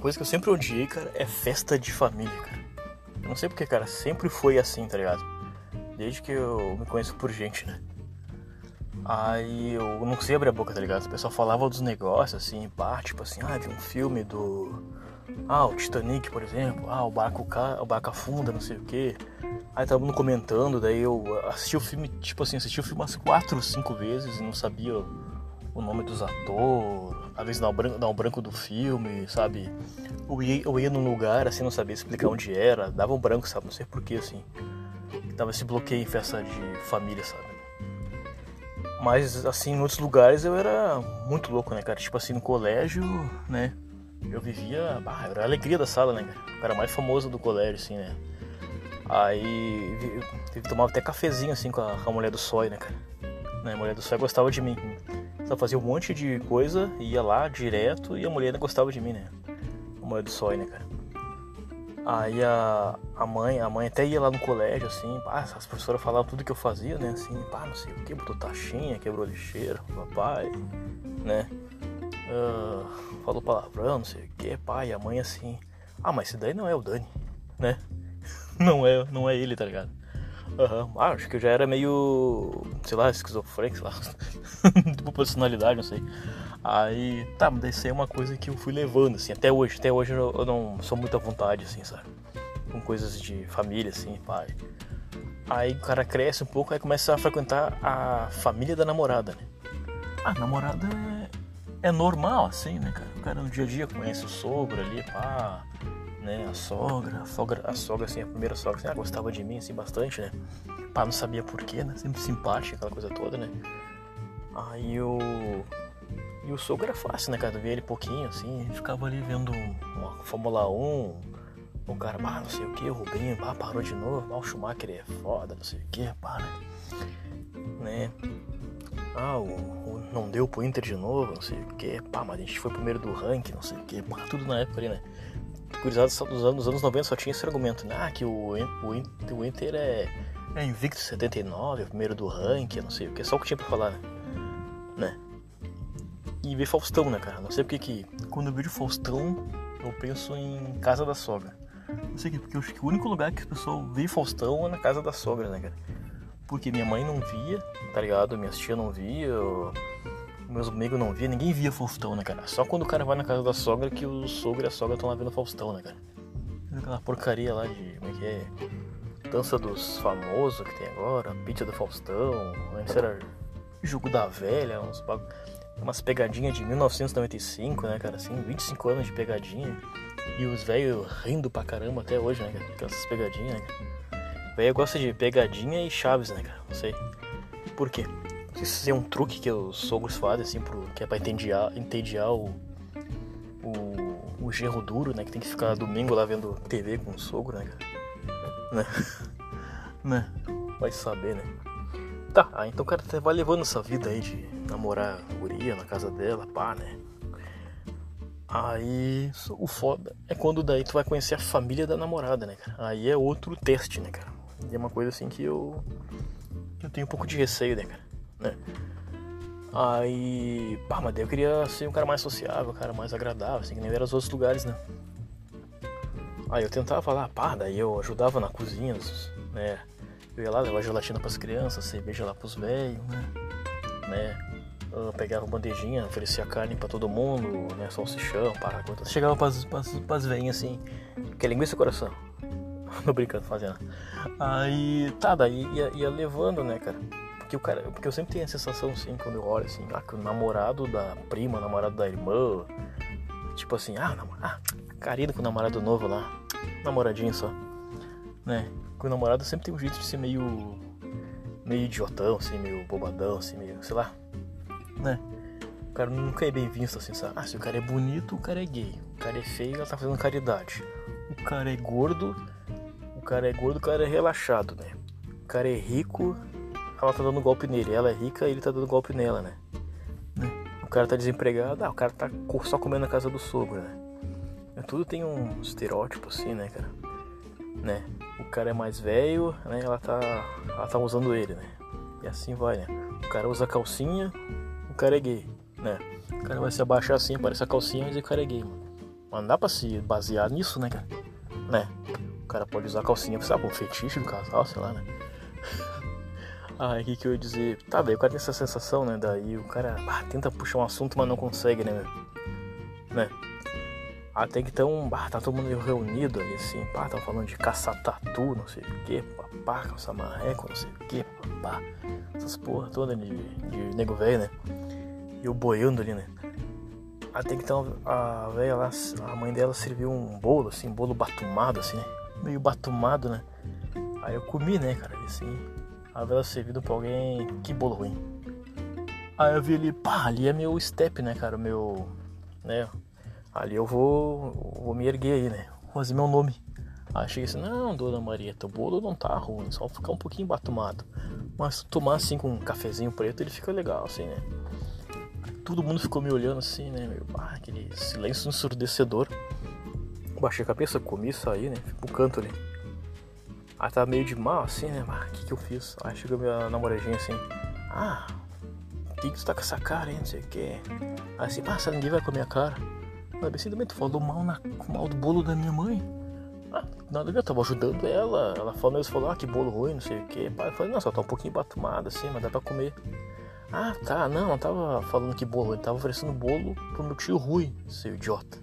coisa que eu sempre odiei, cara, é festa de família, cara. Eu não sei porque, cara, sempre foi assim, tá ligado? Desde que eu me conheço por gente, né? Aí eu não sei abrir a boca, tá ligado? O pessoal falava dos negócios, assim, pá, tipo assim, ah, vi um filme do. Ah, o Titanic, por exemplo. Ah, o barco, ca... o barco afunda, não sei o quê. Aí tava mundo comentando, daí eu assisti o filme, tipo assim, assisti o filme umas quatro, cinco vezes e não sabia o nome dos atores, às vezes dar um branco, branco do filme, sabe? Eu ia, eu ia num lugar, assim, não sabia explicar onde era, dava um branco, sabe? Não sei porquê, assim. Dava esse bloqueio em festa de família, sabe? Mas, assim, em outros lugares eu era muito louco, né, cara? Tipo assim, no colégio, né? Eu vivia. Ah, era a alegria da sala, né, cara? O cara mais famoso do colégio, assim, né? Aí eu tomava até cafezinho, assim, com a, com a mulher do Sói, né, cara? Né? A mulher do Sói gostava de mim. Ela fazia um monte de coisa, ia lá direto e a mulher gostava de mim, né? A mulher do Sói, né, cara? Aí a, a mãe, a mãe até ia lá no colégio, assim, pá, as professoras falavam tudo que eu fazia, né? Assim, pá, não sei o que, botou taxinha, quebrou lixeira, papai, né? Uh, falou palavrão, não sei o que, pai, a mãe assim, ah, mas esse daí não é o Dani, né? Não é, não é ele, tá ligado? Uhum. Ah, acho que eu já era meio, sei lá, esquizofrênico, sei lá, tipo personalidade, não sei. Aí, tá, mas isso aí é uma coisa que eu fui levando, assim, até hoje. Até hoje eu não sou muito à vontade, assim, sabe? Com coisas de família, assim, pai. Aí o cara cresce um pouco, aí começa a frequentar a família da namorada, né? A namorada é, é normal, assim, né, cara? O cara no dia a dia conhece o sogro ali, pá, né? A sogra, a sogra, a sogra, assim, a primeira sogra, assim, ela gostava de mim, assim, bastante, né? Pá, não sabia porquê, né? Sempre simpática, aquela coisa toda, né? Aí eu e o sogro era fácil, né, cara? Eu via ele pouquinho, assim, ficava ali vendo uma Fórmula 1, o cara, ah, não sei o que, o Rubinho, ah, parou de novo, ah, o Schumacher é foda, não sei o que, para. Né? Ah, o, o, não deu pro Inter de novo, não sei o que, pá, mas a gente foi primeiro do ranking, não sei o que, pá, tudo na época ali, né? Curizado dos anos, anos 90 só tinha esse argumento, né? Ah, que o, o, o Inter é, é invicto 79, é primeiro do ranking, não sei o que, só o que tinha pra falar, né? né? e ver Faustão, né, cara? Não sei porque que quando eu vejo Faustão, eu penso em casa da sogra. Não sei porque eu acho que o único lugar que as pessoas vê Faustão é na casa da sogra, né, cara? Porque minha mãe não via, tá ligado? Minhas tia não via, eu... meus amigos não via, ninguém via Faustão, né, cara? Só quando o cara vai na casa da sogra que o sogro e a sogra estão lá vendo Faustão, né, cara? Aquela porcaria lá de. como é que é? Dança dos famosos que tem agora, pizza do Faustão, antes era jogo da velha, uns bagulho umas pegadinhas de 1995, né, cara? Assim, 25 anos de pegadinha. E os velhos rindo pra caramba até hoje, né, cara? Essas pegadinhas, né, cara? Velho gosta de pegadinha e chaves, né, cara? Não sei. Por quê? Isso é um truque que os sogros fazem, assim, pro, que é pra entediar, entediar o, o, o genro duro, né? Que tem que ficar domingo lá vendo TV com o sogro, né? Né? né? Vai saber, né? Tá, ah, então o cara vai levando essa vida aí de namorar a guria na casa dela, pá, né? Aí o foda é quando daí tu vai conhecer a família da namorada, né, cara? Aí é outro teste, né, cara? E é uma coisa assim que eu. eu tenho um pouco de receio, né, cara? Né? Aí. Pá, mas daí eu queria ser um cara mais sociável, um cara mais agradável, assim, que nem era os outros lugares, né? Aí eu tentava lá, pá, daí eu ajudava na cozinha, né? Eu ia lá levar gelatina pras crianças, cerveja lá pros velhos, né? né? Eu pegava bandejinha, oferecia carne pra todo mundo, né? Salsichão, pá. Chegava pras, pras, pras velhinhas assim, que é linguiça coração. Não brincando, fazendo. Aí, tá, daí ia, ia levando, né, cara? Porque o cara, porque eu sempre tenho a sensação assim, quando eu olho assim, ah, que o namorado da prima, namorado da irmã, tipo assim, ah, ah carinho com o namorado novo lá, namoradinho só, né? que o namorado sempre tem um jeito de ser meio. meio idiotão, assim, meio bobadão, assim, meio. sei lá. Né? O cara nunca é bem visto assim, sabe? Ah, se o cara é bonito, o cara é gay. O cara é feio, ela tá fazendo caridade. O cara é gordo, o cara é gordo, o cara é relaxado, né? O cara é rico, ela tá dando golpe nele. Ela é rica e ele tá dando golpe nela, né? né? O cara tá desempregado, ah, o cara tá só comendo na casa do sogro, né? Tudo tem um estereótipo assim, né, cara? Né? o cara é mais velho, né? Ela tá, ela tá usando ele, né? E assim vai, né? O cara usa calcinha, o cara é gay, né? O cara vai se abaixar assim, aparece a calcinha, mas o cara é gay, mano. Mas não dá pra se basear nisso, né, cara? Né? O cara pode usar calcinha, sabe, um fetiche do casal, sei lá, né? Aí o que, que eu ia dizer? Tá, daí o cara tem essa sensação, né? Daí o cara ah, tenta puxar um assunto, mas não consegue, né, meu? Né? Até que então, bah, tá todo mundo reunido ali, assim, pá, tava falando de caçar tatu, não sei o que, papá, caçar marreco, não sei o que, papá. Essas porra toda de, de nego velho, né? E eu boiando ali, né? Até que então a velha lá, a mãe dela serviu um bolo, assim, bolo batumado, assim, né? Meio batumado, né? Aí eu comi, né, cara, assim, a vela servido pra alguém, que bolo ruim. Aí eu vi ali, pá, ali é meu step, né, cara, meu, né, ali eu vou, vou me erguer aí, né, vou fazer meu nome. Aí cheguei assim, não, dona Maria, teu bolo não tá ruim, só ficar um pouquinho batumado. Mas tomar assim com um cafezinho preto, ele fica legal, assim, né. Todo mundo ficou me olhando assim, né, meu, ah, aquele silêncio ensurdecedor. Baixei a cabeça, comi, saí, né, fui pro canto ali. Aí tava meio de mal assim, né? Mas o que que eu fiz? Aí chegou minha namoradinha assim, ah, o que que tu tá com essa cara aí, não sei o que. Aí assim, passa, ninguém vai comer a cara. Mas assim, também tu falou mal, na, mal do bolo da minha mãe. Ah, nada eu tava ajudando ela. Ela falou mesmo, falou, ah, que bolo ruim, não sei o que. Eu falei, não, só tá um pouquinho batumado assim, mas dá pra comer. Ah, tá, não, não tava falando que bolo, ele tava oferecendo bolo pro meu tio Rui, seu idiota.